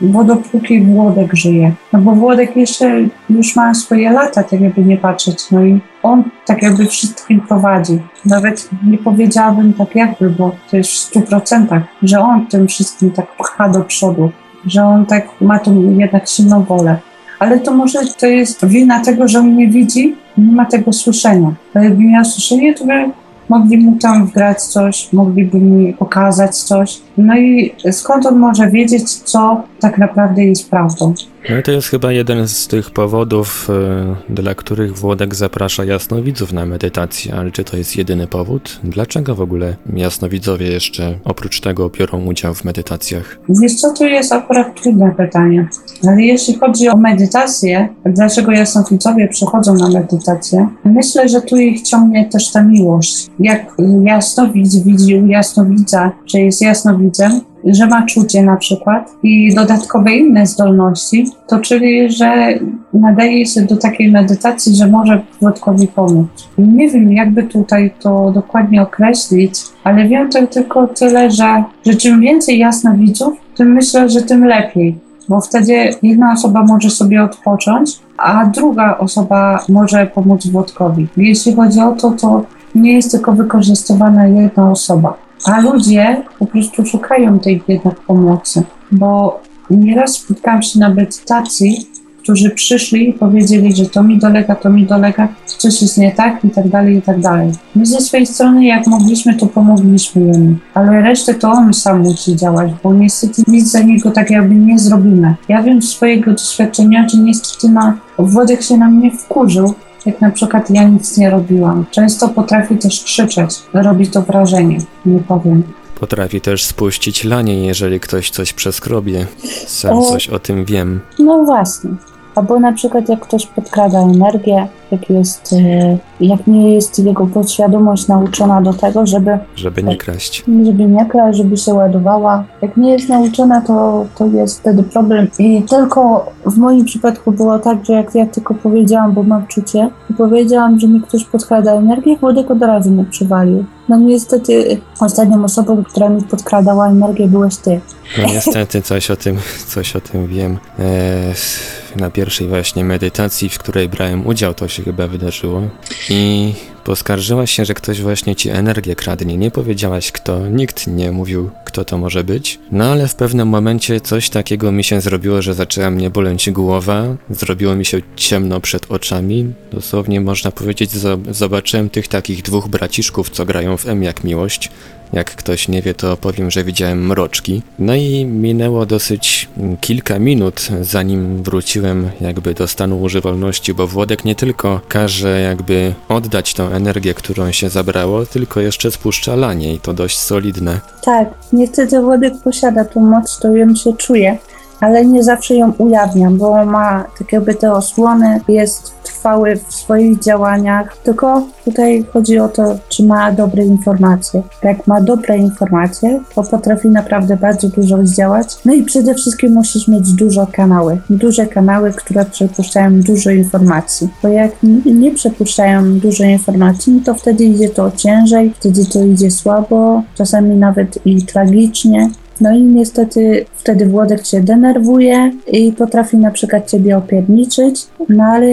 bo, dopóki Włodek żyje. No bo Włodek jeszcze już ma swoje lata, tak jakby nie patrzeć, no i on tak jakby wszystkim prowadzi. Nawet nie powiedziałabym tak jakby, bo to jest w stu procentach, że on tym wszystkim tak pcha do przodu, że on tak ma tą jednak silną wolę. Ale to może to jest wina tego, że on nie widzi, nie ma tego słyszenia. Bo jakby miał słyszenie, to by mogli mu tam wgrać coś, mogliby mi pokazać coś. No i skąd on może wiedzieć, co tak naprawdę jest prawdą? No i to jest chyba jeden z tych powodów, e, dla których Włodek zaprasza jasnowidzów na medytację, ale czy to jest jedyny powód? Dlaczego w ogóle jasnowidzowie jeszcze oprócz tego biorą udział w medytacjach? Wiesz co, to jest akurat trudne pytanie. Ale jeśli chodzi o medytację, dlaczego jasnowidzowie przychodzą na medytację? Myślę, że tu ich ciągnie też ta miłość. Jak jasnowidz widzi u jasnowidza, że jest jasnowidzem, że ma czucie na przykład i dodatkowe inne zdolności, to czyli, że nadaje się do takiej medytacji, że może Włodkowi pomóc. Nie wiem, jakby tutaj to dokładnie określić, ale wiem tylko tyle, że, że czym więcej jasnowidzów, tym myślę, że tym lepiej, bo wtedy jedna osoba może sobie odpocząć, a druga osoba może pomóc Włodkowi. Jeśli chodzi o to, to nie jest tylko wykorzystywana jedna osoba. A ludzie po prostu szukają tej jednak pomocy, bo nieraz spotkałam się na medytacji, którzy przyszli i powiedzieli, że to mi dolega, to mi dolega, coś jest nie tak i tak dalej, i tak dalej. My ze swojej strony, jak mogliśmy, to pomogliśmy im, ale resztę to on sam musi działać, bo niestety nic za niego tak jakby nie zrobimy. Ja wiem z swojego doświadczenia, że niestety na Włodek się na mnie wkurzył, jak na przykład ja nic nie robiłam. Często potrafi też krzyczeć, robi to wrażenie, nie powiem. Potrafi też spuścić lanie, jeżeli ktoś coś przeskrobie. Sam O. coś o tym wiem. No właśnie. Albo na przykład jak ktoś podkrada energię, jak jest, e, jak nie jest jego podświadomość nauczona do tego, żeby, Żeby nie kraść. żeby nie kraść, żeby się ładowała. Jak nie jest nauczona, to, to jest wtedy problem. I tylko w moim przypadku było tak, że jak ja tylko powiedziałam, bo mam czucie, i powiedziałam, że mi ktoś podkrada energię, Włodek od razu mnie przywalił. No niestety ostatnią osobą, która mi podkradała energię byłeś ty. No niestety coś o tym, coś o tym wiem. Eee, na pierwszej właśnie medytacji, w której brałem udział, to się chyba wydarzyło. I poskarżyłaś się, że ktoś właśnie ci energię kradnie. Nie powiedziałaś kto, nikt nie mówił kto to może być. No ale w pewnym momencie coś takiego mi się zrobiło, że zaczęła mnie boleć głowa. Zrobiło mi się ciemno przed oczami. Dosłownie można powiedzieć, zo- zobaczyłem tych takich dwóch braciszków, co grają w M jak miłość. Jak ktoś nie wie, to powiem, że widziałem mroczki. No i minęło dosyć kilka minut, zanim wróciłem jakby do stanu używalności, bo Włodek nie tylko każe jakby oddać tą energię, którą się zabrało, tylko jeszcze spuszcza lanie i to dość solidne. Tak, niestety Włodek posiada tą moc, to ją się czuje, ale nie zawsze ją ujawniam, bo ma tak jakby te osłony, jest trwały w swoich działaniach, tylko tutaj chodzi o to, czy ma dobre informacje. Jak ma dobre informacje, to potrafi naprawdę bardzo dużo zdziałać. No i przede wszystkim musisz mieć dużo kanały, duże kanały, które przepuszczają dużo informacji, bo jak nie, przepuszczają dużo informacji, no to wtedy idzie to ciężej, wtedy to idzie słabo, czasami nawet i tragicznie. No i niestety wtedy Włodek się denerwuje i potrafi na przykład ciebie opierniczyć, no ale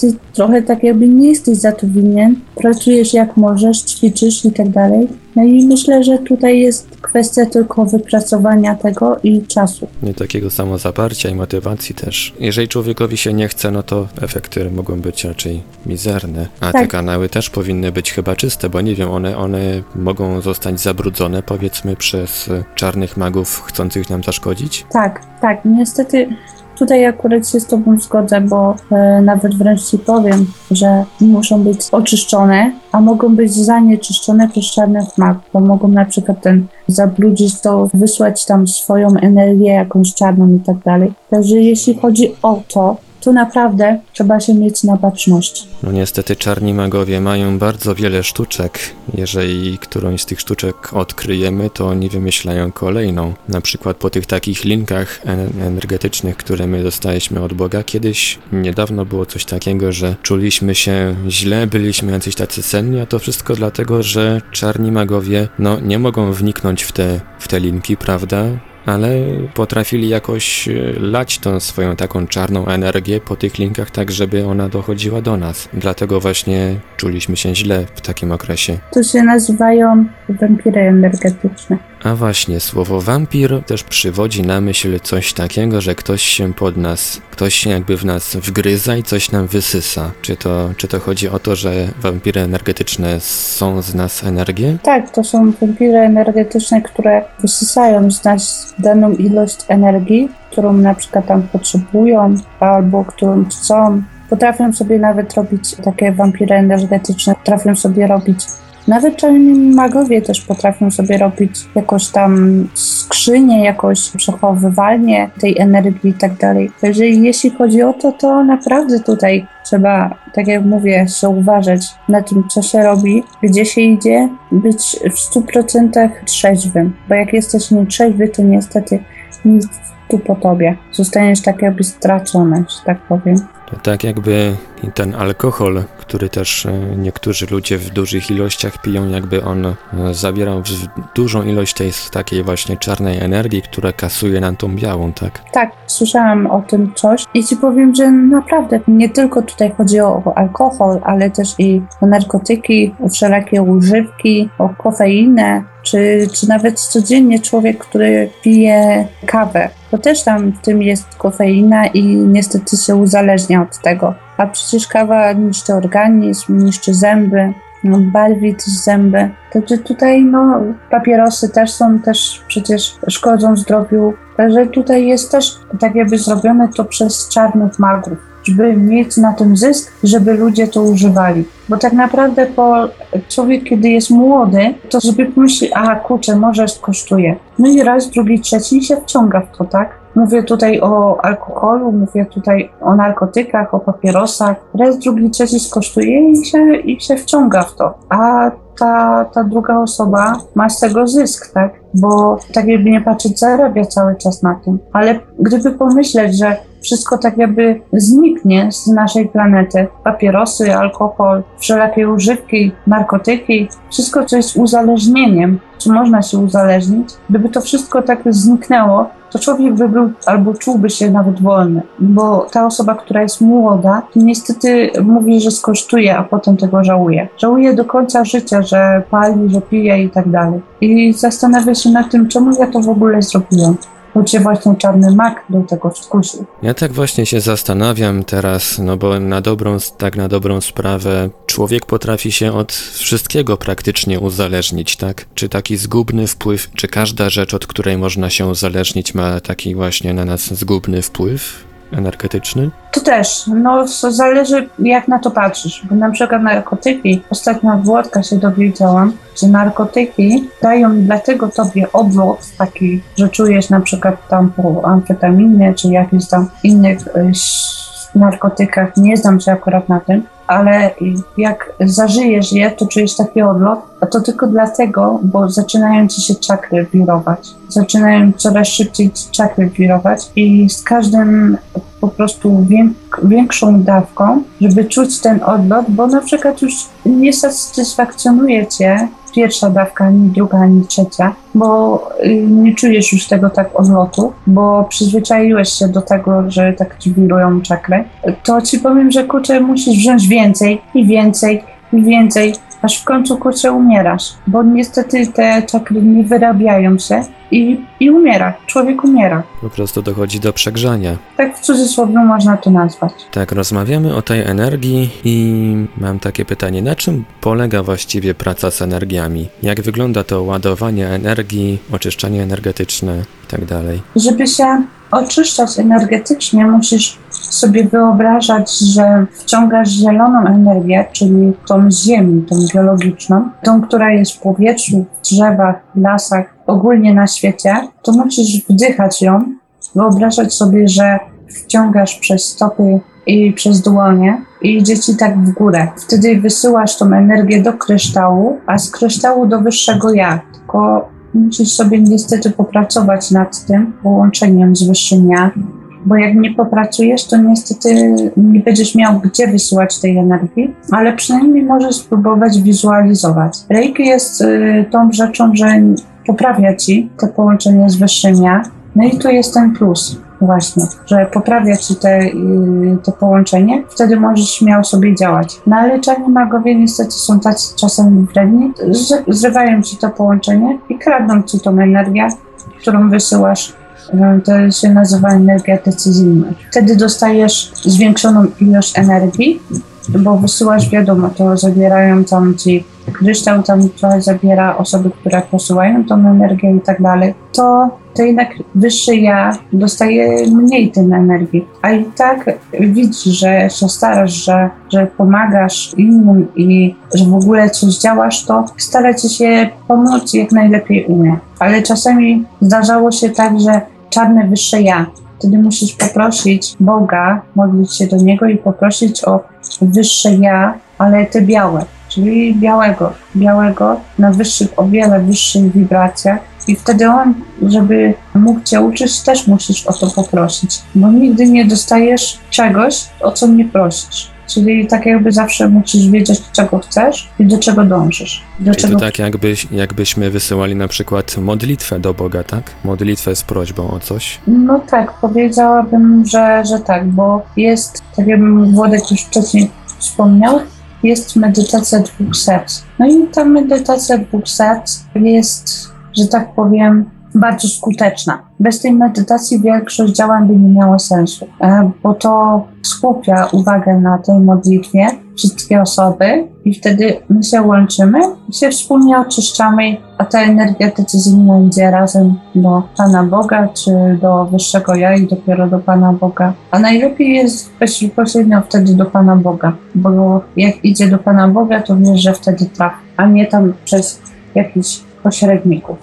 ty trochę tak jakby nie jesteś za to winien, pracujesz jak możesz, ćwiczysz i tak dalej. No i myślę, że tutaj jest kwestia tylko wypracowania tego i czasu. Nie takiego samozaparcia i motywacji też. Jeżeli człowiekowi się nie chce, no to efekty mogą być raczej mizerne. A te Tak. kanały też powinny być chyba czyste, bo nie wiem, one, one mogą zostać zabrudzone powiedzmy przez czarnych magów chcących nam zaszkodzić. Tak, tak, niestety tutaj akurat się z Tobą zgodzę, bo e, nawet wręcz Ci powiem, że muszą być oczyszczone, a mogą być zanieczyszczone przez czarnych magów, bo mogą na przykład ten zabrudzić to, wysłać tam swoją energię jakąś czarną i tak dalej. Także jeśli chodzi o to, to naprawdę trzeba się mieć na baczności. No niestety czarni magowie mają bardzo wiele sztuczek. Jeżeli którąś z tych sztuczek odkryjemy, to oni wymyślają kolejną. Na przykład po tych takich linkach en- energetycznych, które my dostaliśmy od Boga. Kiedyś, niedawno było coś takiego, że czuliśmy się źle, byliśmy jacyś tacy senni, a to wszystko dlatego, że czarni magowie, no nie mogą wniknąć w te, w te linki, prawda? Ale potrafili jakoś e, lać tą swoją taką czarną energię po tych linkach, tak żeby ona dochodziła do nas. Dlatego właśnie czuliśmy się źle w takim okresie. To się nazywają wampiry energetyczne. A właśnie, słowo wampir też przywodzi na myśl coś takiego, że ktoś się pod nas, ktoś się jakby w nas wgryza i coś nam wysysa. Czy to, czy to chodzi o to, że wampiry energetyczne są z nas energię? Tak, to są wampiry energetyczne, które wysysają z nas daną ilość energii, którą na przykład tam potrzebują albo którą chcą. Potrafią sobie nawet robić takie wampiry energetyczne, potrafią sobie robić nawet czarni magowie też potrafią sobie robić jakoś tam skrzynię, jakoś przechowywalnie tej energii i tak dalej. Także jeśli chodzi o to, to naprawdę tutaj trzeba, tak jak mówię, się uważać na tym, co się robi, gdzie się idzie, być w 100% trzeźwym, bo jak jesteś nietrzeźwy, to niestety nic tu po tobie. Zostaniesz tak jakby stracony, że tak powiem. To tak jakby ten alkohol, który też e, niektórzy ludzie w dużych ilościach piją, jakby on e, zabierał dużą ilość tej takiej właśnie czarnej energii, która kasuje nam tą białą, tak? Tak, słyszałam o tym coś i ci powiem, że naprawdę nie tylko tutaj chodzi o alkohol, ale też i o narkotyki, o wszelakie używki, o kofeinę, czy, czy nawet codziennie człowiek, który pije kawę, to też tam w tym jest kofeina i niestety się uzależnia od tego. A przecież kawa niszczy organizm, niszczy zęby, no, barwi też zęby. Także tutaj no, papierosy też są, też przecież szkodzą zdrowiu. Także tutaj jest też tak jakby zrobione to przez czarnych magów żeby mieć na tym zysk, żeby ludzie to używali. Bo tak naprawdę po, człowiek, kiedy jest młody, to sobie pomyśli, a kurczę, może kosztuje. No i raz, drugi, trzeci się wciąga w to, tak? Mówię tutaj o alkoholu, mówię tutaj o narkotykach, o papierosach. Raz, drugi, trzeci skosztuje i się, i się wciąga w to. A ta, ta druga osoba ma z tego zysk, tak? Bo tak jakby nie patrzeć, zarabia cały czas na tym. Ale gdyby pomyśleć, że wszystko tak jakby zniknie z naszej planety. Papierosy, alkohol, wszelakie używki, narkotyki, wszystko, co jest uzależnieniem, czy można się uzależnić, gdyby to wszystko tak zniknęło, to człowiek by był albo czułby się nawet wolny, bo ta osoba, która jest młoda, niestety mówi, że skosztuje, a potem tego żałuje. Żałuje do końca życia, że pali, że pije i tak dalej. I zastanawia się nad tym, czemu ja to w ogóle zrobiłem bo cię właśnie czarny mak do tego skusił. Ja tak właśnie się zastanawiam teraz, no bo na dobrą, tak na dobrą sprawę człowiek potrafi się od wszystkiego praktycznie uzależnić, tak? Czy taki zgubny wpływ, czy każda rzecz, od której można się uzależnić ma taki właśnie na nas zgubny wpływ? Energetyczny? To też, no zależy jak na to patrzysz, bo na przykład narkotyki, ostatnio od Włodka się dowiedziałam, że narkotyki dają dlatego tobie odwrót taki, że czujesz na przykład tam po amfetaminie czy jakichś tam innych y, narkotykach, nie znam się akurat na tym, ale jak zażyjesz je, to czujesz taki odlot, a to tylko dlatego, bo zaczynają ci się czakry wirować. Zaczynają coraz szybciej czakry wirować i z każdym po prostu większą dawką, żeby czuć ten odlot, bo na przykład już nie satysfakcjonuje cię pierwsza dawka, ani druga, ani trzecia, bo y, nie czujesz już tego tak odlotu, bo przyzwyczaiłeś się do tego, że tak ci wirują czakry, to ci powiem, że kurczę, musisz wziąć więcej i więcej i więcej, aż w końcu kurczę umierasz, bo niestety te czakry nie wyrabiają się i, i umiera. Człowiek umiera. Po prostu dochodzi do przegrzania. Tak w cudzysłowie można to nazwać. Tak, rozmawiamy o tej energii i mam takie pytanie, na czym polega właściwie praca z energiami? Jak wygląda to ładowanie energii, oczyszczanie energetyczne itd.? Tak Żeby się oczyszczać energetycznie, musisz sobie wyobrażać, że wciągasz zieloną energię, czyli tą ziemi, tą biologiczną, tą, która jest w powietrzu, w drzewach, w lasach, ogólnie na świecie, to musisz wdychać ją, wyobrażać sobie, że wciągasz przez stopy i przez dłonie i idzie ci tak w górę. Wtedy wysyłasz tą energię do kryształu, a z kryształu do wyższego ja. Tylko musisz sobie niestety popracować nad tym połączeniem z wyższym ja, bo jak nie popracujesz, to niestety nie będziesz miał gdzie wysyłać tej energii, ale przynajmniej możesz spróbować wizualizować. Reiki jest y, tą rzeczą, że poprawia ci to połączenie z wyższym no i tu jest ten plus. właśnie, że poprawia ci te, y, to połączenie, wtedy możesz śmiało sobie działać. Ale czarni magowie niestety są tacy czasami wredni, zrywają ci to połączenie i kradną ci tą energię, którą wysyłasz. Y, To się nazywa energia decyzyjna. Wtedy dostajesz zwiększoną ilość energii, bo wysyłasz wiadomo, to zabierają tam ci kryształ, tam trochę zabiera osoby, które posyłają tą energię i tak dalej, to, to jednak wyższe ja dostaje mniej tej energii. A i tak widzisz, że się starasz, że, że pomagasz innym i że w ogóle coś działasz, to staracie się pomóc jak najlepiej umie. Ale czasami zdarzało się tak, że czarne wyższe ja. Wtedy musisz poprosić Boga, modlić się do Niego i poprosić o wyższe ja, ale te białe, czyli białego, białego na wyższych, o wiele wyższych wibracjach. I wtedy on, żeby mógł cię uczyć, też musisz o to poprosić, bo nigdy nie dostajesz czegoś, o co nie prosisz. Czyli tak jakby zawsze musisz wiedzieć, czego chcesz i do czego dążysz. Do czego to tak jakbyś, jakbyśmy wysyłali na przykład modlitwę do Boga, tak? Modlitwę z prośbą o coś. No tak, powiedziałabym, że, że tak, bo jest, tak jakbym Włodek już wcześniej wspomniał, jest medytacja dwóch serc. No i ta medytacja dwóch serc jest, że tak powiem, bardzo skuteczna. Bez tej medytacji większość działań by nie miało sensu, e, bo to skupia uwagę na tej modlitwie wszystkie osoby i wtedy my się łączymy i się wspólnie oczyszczamy, a ta energia decyzyjna idzie razem do Pana Boga czy do Wyższego Ja i dopiero do Pana Boga. A najlepiej jest bezpośrednio wtedy do Pana Boga, bo jak idzie do Pana Boga, to wiesz, że wtedy trafi, a nie tam przez jakichś pośredników.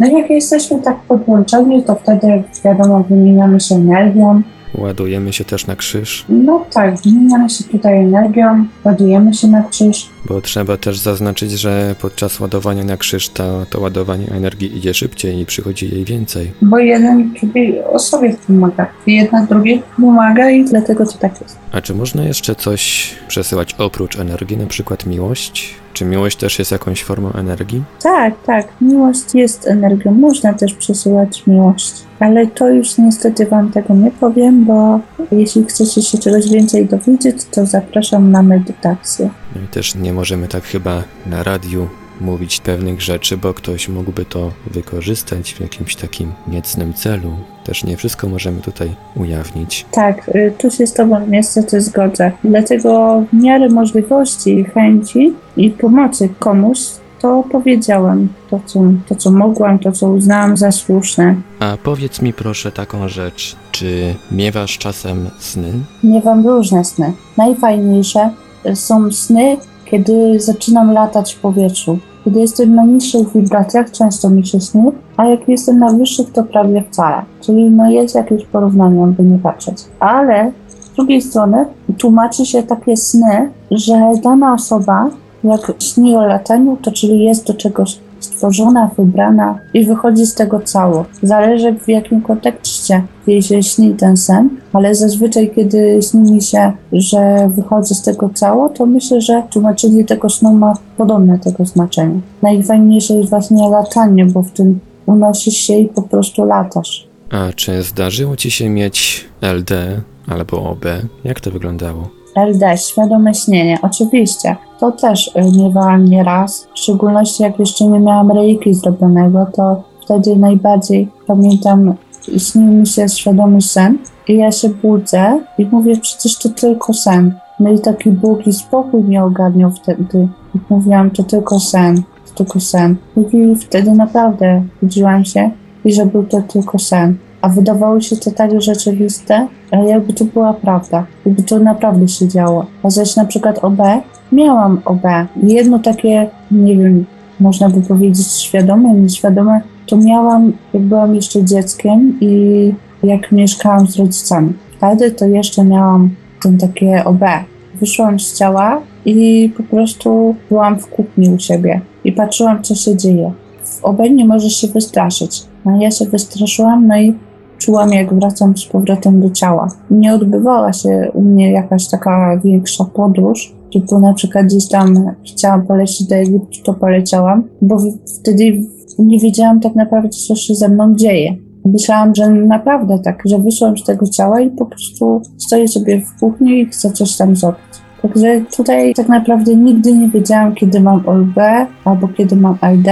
No jak jesteśmy tak podłączeni, to wtedy wiadomo, wymieniamy się energią. Ładujemy się też na krzyż, No tak, wymieniamy się tutaj energią, ładujemy się na krzyż. bo trzeba też zaznaczyć, że podczas ładowania na krzyż to, to ładowanie energii idzie szybciej i przychodzi jej więcej. bo jeden drugiej osobie pomaga. Jedna drugiej pomaga i dlatego to tak jest. A czy można jeszcze coś przesyłać oprócz energii, na przykład miłość? Czy miłość też jest jakąś formą energii? Tak, tak, miłość jest energią. Można też przesyłać miłość. Ale to już niestety Wam tego nie powiem, bo jeśli chcecie się czegoś więcej dowiedzieć, to zapraszam na medytację. No i też nie możemy tak chyba na radiu mówić pewnych rzeczy, bo ktoś mógłby to wykorzystać w jakimś takim niecnym celu. Też nie wszystko możemy tutaj ujawnić. Tak, y, tu się z Tobą niestety zgodzę. Dlatego w miarę możliwości i chęci i pomocy komuś, to powiedziałam to co, to, co mogłam, to, co uznałam za słuszne. A powiedz mi proszę taką rzecz, czy miewasz czasem sny? Miewam różne sny. Najfajniejsze są sny, kiedy zaczynam latać w powietrzu. Kiedy jestem na niższych wibracjach, często mi się śni, a jak jestem na wyższych, to prawie wcale. Czyli no jest jakieś porównanie, by nie patrzeć. Ale z drugiej strony tłumaczy się takie sny, że dana osoba, jak śni o lataniu, to czyli jest do czegoś stworzona, wybrana i wychodzi z tego cało. Zależy w jakim kontekście jej się śni ten sen, ale zazwyczaj kiedy śni mi się, że wychodzę z tego cało, to myślę, że tłumaczenie tego snu ma podobne tego znaczenie. Najfajniejsze jest właśnie latanie, bo w tym unosisz się i po prostu latasz. A czy zdarzyło ci się mieć LD albo OB? Jak to wyglądało? LD, świadome śnienie, oczywiście. To też miewałam nieraz, w szczególności jak jeszcze nie miałam reiki zrobionego, to wtedy najbardziej pamiętam, śnił mi się świadomy sen i ja się budzę i mówię, przecież to tylko sen. No i taki długi spokój mnie ogarniał wtedy. Mówiłam, to tylko sen, to tylko sen. I wtedy naprawdę budziłam się i że był to tylko sen. A wydawało się to tak rzeczywiste, ale jakby to była prawda, jakby to naprawdę się działo. A zaś na przykład OB, miałam OB. Jedno takie, nie wiem, można by powiedzieć świadome, nieświadome, to miałam, jak byłam jeszcze dzieckiem i jak mieszkałam z rodzicami. Wtedy to jeszcze miałam ten takie OB. Wyszłam z ciała i po prostu byłam w kuchni u siebie i patrzyłam, co się dzieje. W OB nie możesz się wystraszyć. No ja się wystraszyłam, no i czułam, jak wracam z powrotem do ciała. Nie odbywała się u mnie jakaś taka większa podróż, typu na przykład gdzieś tam chciałam polecieć do Egiptu, to poleciałam, bo wtedy nie wiedziałam tak naprawdę, co się ze mną dzieje. Myślałam, że naprawdę tak, że wyszłam z tego ciała i po prostu stoję sobie w kuchni i chcę coś tam zrobić. Także tutaj tak naprawdę nigdy nie wiedziałam, kiedy mam OLB albo kiedy mam ID.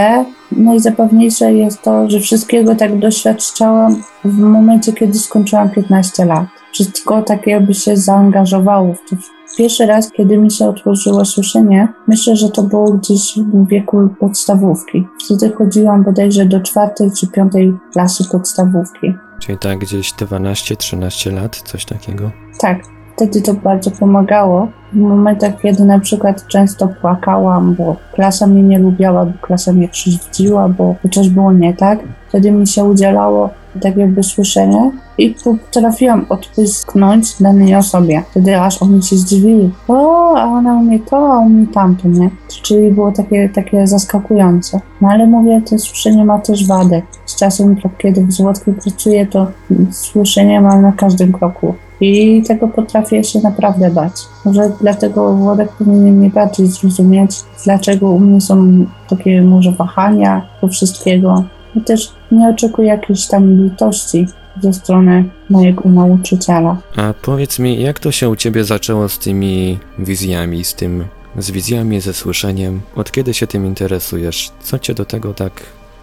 Najzabawniejsze jest to, że wszystkiego tak doświadczałam w momencie, kiedy skończyłam 15 lat. Wszystko tak jakby się zaangażowało w to. Pierwszy raz, kiedy mi się otworzyło słyszenie, myślę, że to było gdzieś w wieku podstawówki. Wtedy chodziłam bodajże do czwartej czy piątej klasy podstawówki. Czyli tak gdzieś 12-13 lat, coś takiego? Tak, wtedy to bardzo pomagało. W momentach, kiedy na przykład często płakałam, bo klasa mnie nie lubiała, bo klasa mnie krzywdziła, bo coś było nie tak, wtedy mi się udzielało tak jakby słyszenia i potrafiłam odpysknąć danej osobie. Wtedy aż oni się zdziwili. O, a ona umie to, a umie tamto, nie? Czyli było takie, takie zaskakujące. No ale mówię, to słyszenie ma też wady. Z czasem, kiedy w Złotki pracuję, to słyszenie mam na każdym kroku. I tego potrafię się naprawdę bać. Może dlatego Włodek powinien mnie bardziej zrozumieć, dlaczego u mnie są takie może wahania do wszystkiego. I też nie oczekuję jakiejś tam litości ze strony mojego nauczyciela. A powiedz mi, jak to się u ciebie zaczęło z tymi wizjami, z tym, z wizjami, ze słyszeniem? Od kiedy się tym interesujesz? Co cię do tego tak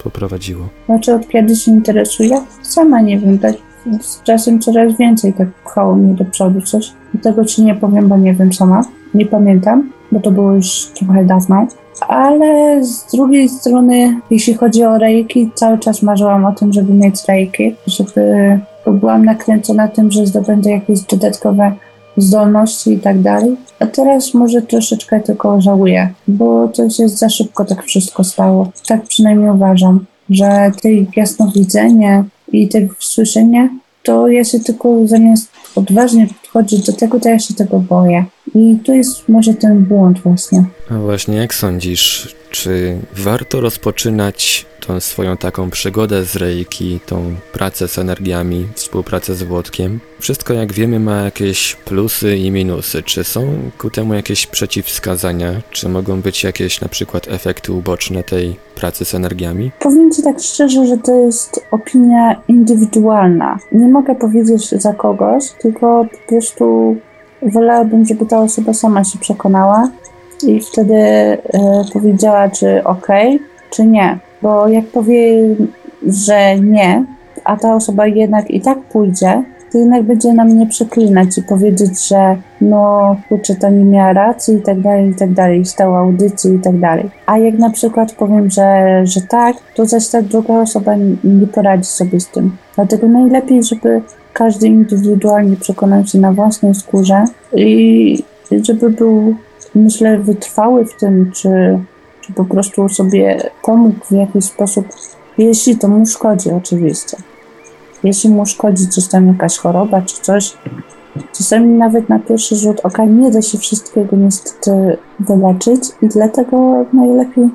poprowadziło? Znaczy, od kiedy się interesuję? Sama nie wiem, tak z czasem coraz więcej tak pchało mnie do przodu coś. Tego ci nie powiem, bo nie wiem sama. Nie pamiętam, bo to było już trochę dawno. Ale z drugiej strony, jeśli chodzi o rejki, cały czas marzyłam o tym, żeby mieć rejki, żeby byłam nakręcona tym, że zdobędę jakieś dodatkowe zdolności i tak dalej. A teraz może troszeczkę tylko żałuję, bo to się za szybko tak wszystko stało. Tak przynajmniej uważam, że tej jasnowidzenie i te słyszenie, to ja się tylko zamiast odważnie podchodzić do tego, to ja się tego boję. I tu jest może ten błąd właśnie. A właśnie, jak sądzisz, czy warto rozpoczynać tą swoją taką przygodę z Reiki, tą pracę z energiami, współpracę z Włodkiem? Wszystko, jak wiemy, ma jakieś plusy i minusy. Czy są ku temu jakieś przeciwwskazania? Czy mogą być jakieś na przykład efekty uboczne tej pracy z energiami? Powiem Ci tak szczerze, że to jest opinia indywidualna. Nie mogę powiedzieć za kogoś, tylko po prostu wolałabym, żeby ta osoba sama się przekonała i wtedy e, powiedziała, czy ok, czy nie. Bo jak powie, że nie, a ta osoba jednak i tak pójdzie, to jednak będzie na mnie przeklinać i powiedzieć, że no kurczę, to nie miała racji i tak dalej, i tak dalej, stała audycji i tak dalej. A jak na przykład powiem, że, że tak, to zaś ta druga osoba nie, nie poradzi sobie z tym. Dlatego najlepiej, żeby każdy indywidualnie przekonał się na własnej skórze i żeby był, myślę, wytrwały w tym, czy, czy po prostu sobie pomógł w jakiś sposób, jeśli to mu szkodzi oczywiście. Jeśli mu szkodzi gdzieś tam jakaś choroba czy coś, czasami nawet na pierwszy rzut oka nie da się wszystkiego niestety wyleczyć i dlatego najlepiej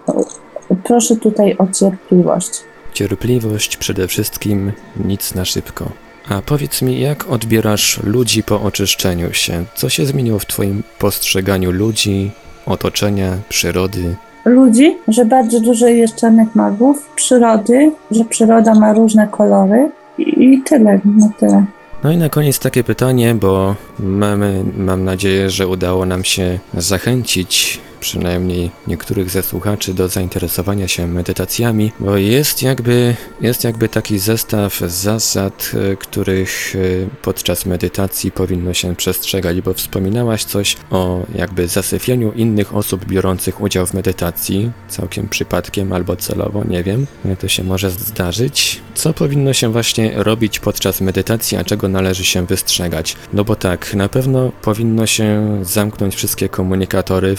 proszę tutaj o cierpliwość. Cierpliwość przede wszystkim, nic na szybko. A powiedz mi, jak odbierasz ludzi po oczyszczeniu się? Co się zmieniło w Twoim postrzeganiu ludzi, otoczenia, przyrody? Ludzi, że bardzo dużo jest czarnych magów, przyrody, że przyroda ma różne kolory i, i tyle, no tyle. No i na koniec takie pytanie, bo mamy, mam nadzieję, że udało nam się zachęcić przynajmniej niektórych ze słuchaczy do zainteresowania się medytacjami, bo jest jakby, jest jakby taki zestaw zasad, e, których e, podczas medytacji powinno się przestrzegać, bo wspominałaś coś o jakby zasyfieniu innych osób biorących udział w medytacji, całkiem przypadkiem albo celowo, nie wiem, to się może zdarzyć. Co powinno się właśnie robić podczas medytacji, a czego należy się wystrzegać? No bo tak, na pewno powinno się zamknąć wszystkie komunikatory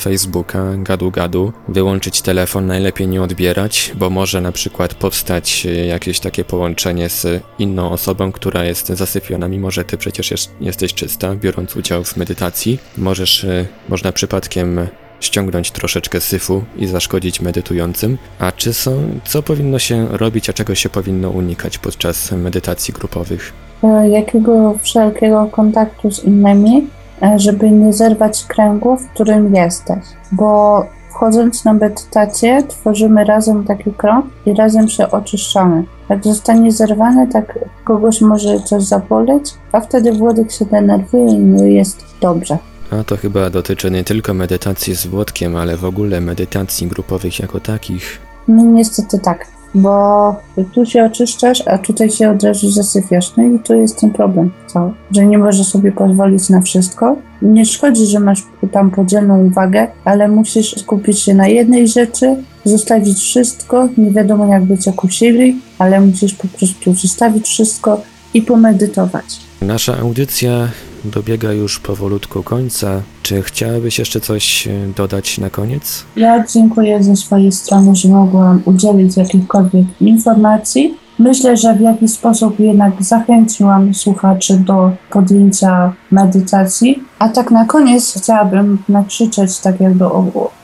Gadu-gadu, wyłączyć telefon, najlepiej nie odbierać, bo może na przykład powstać e, jakieś takie połączenie z inną osobą, która jest zasypiona, mimo że ty przecież jest, jesteś czysta, biorąc udział w medytacji. Możesz, e, można przypadkiem ściągnąć troszeczkę syfu i zaszkodzić medytującym. A czy są, co powinno się robić, a czego się powinno unikać podczas medytacji grupowych? E, Jakiego wszelkiego kontaktu z innymi, żeby nie zerwać kręgu, w którym jesteś. Bo wchodząc na medytację, tworzymy razem taki krąg i razem się oczyszczamy. Jak zostanie zerwane, tak kogoś może coś zaboleć, a wtedy Włodek się denerwuje i nie jest dobrze. A to chyba dotyczy nie tylko medytacji z Włodkiem, ale w ogóle medytacji grupowych jako takich. No niestety tak, bo tu się oczyszczasz, a tutaj się od razu zasyfiasz. No i tu jest ten problem cały, że nie możesz sobie pozwolić na wszystko. Nie szkodzi, że masz tam podzielną uwagę, ale musisz skupić się na jednej rzeczy, zostawić wszystko, nie wiadomo jakby cię kusili, ale musisz po prostu zostawić wszystko i pomedytować. Nasza audycja dobiega już powolutku końca. Czy chciałabyś jeszcze coś e, dodać na koniec? Ja dziękuję ze swojej strony, że mogłam udzielić jakichkolwiek informacji. Myślę, że w jakiś sposób jednak zachęciłam słuchaczy do podjęcia medytacji. A tak na koniec chciałabym nakrzyczeć, tak jakby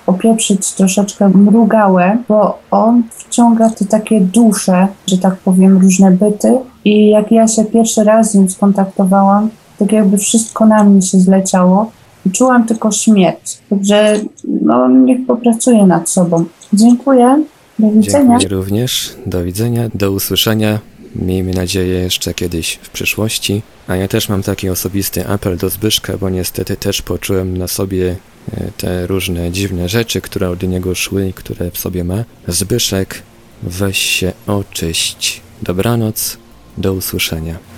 opieprzyć troszeczkę mrugałę, bo on wciąga te takie dusze, że tak powiem, różne byty. I jak ja się pierwszy raz z nim skontaktowałam, tak jakby wszystko na mnie się zleciało czułam tylko śmierć. Także no, niech popracuje nad sobą. Dziękuję. Do widzenia. Dziękuję również. Do widzenia, do usłyszenia. Miejmy nadzieję jeszcze kiedyś w przyszłości. A ja też mam taki osobisty apel do Zbyszka, bo niestety też poczułem na sobie e, te różne dziwne rzeczy, które od niego szły i które w sobie ma. Zbyszek, weź się oczyść. Dobranoc, do usłyszenia.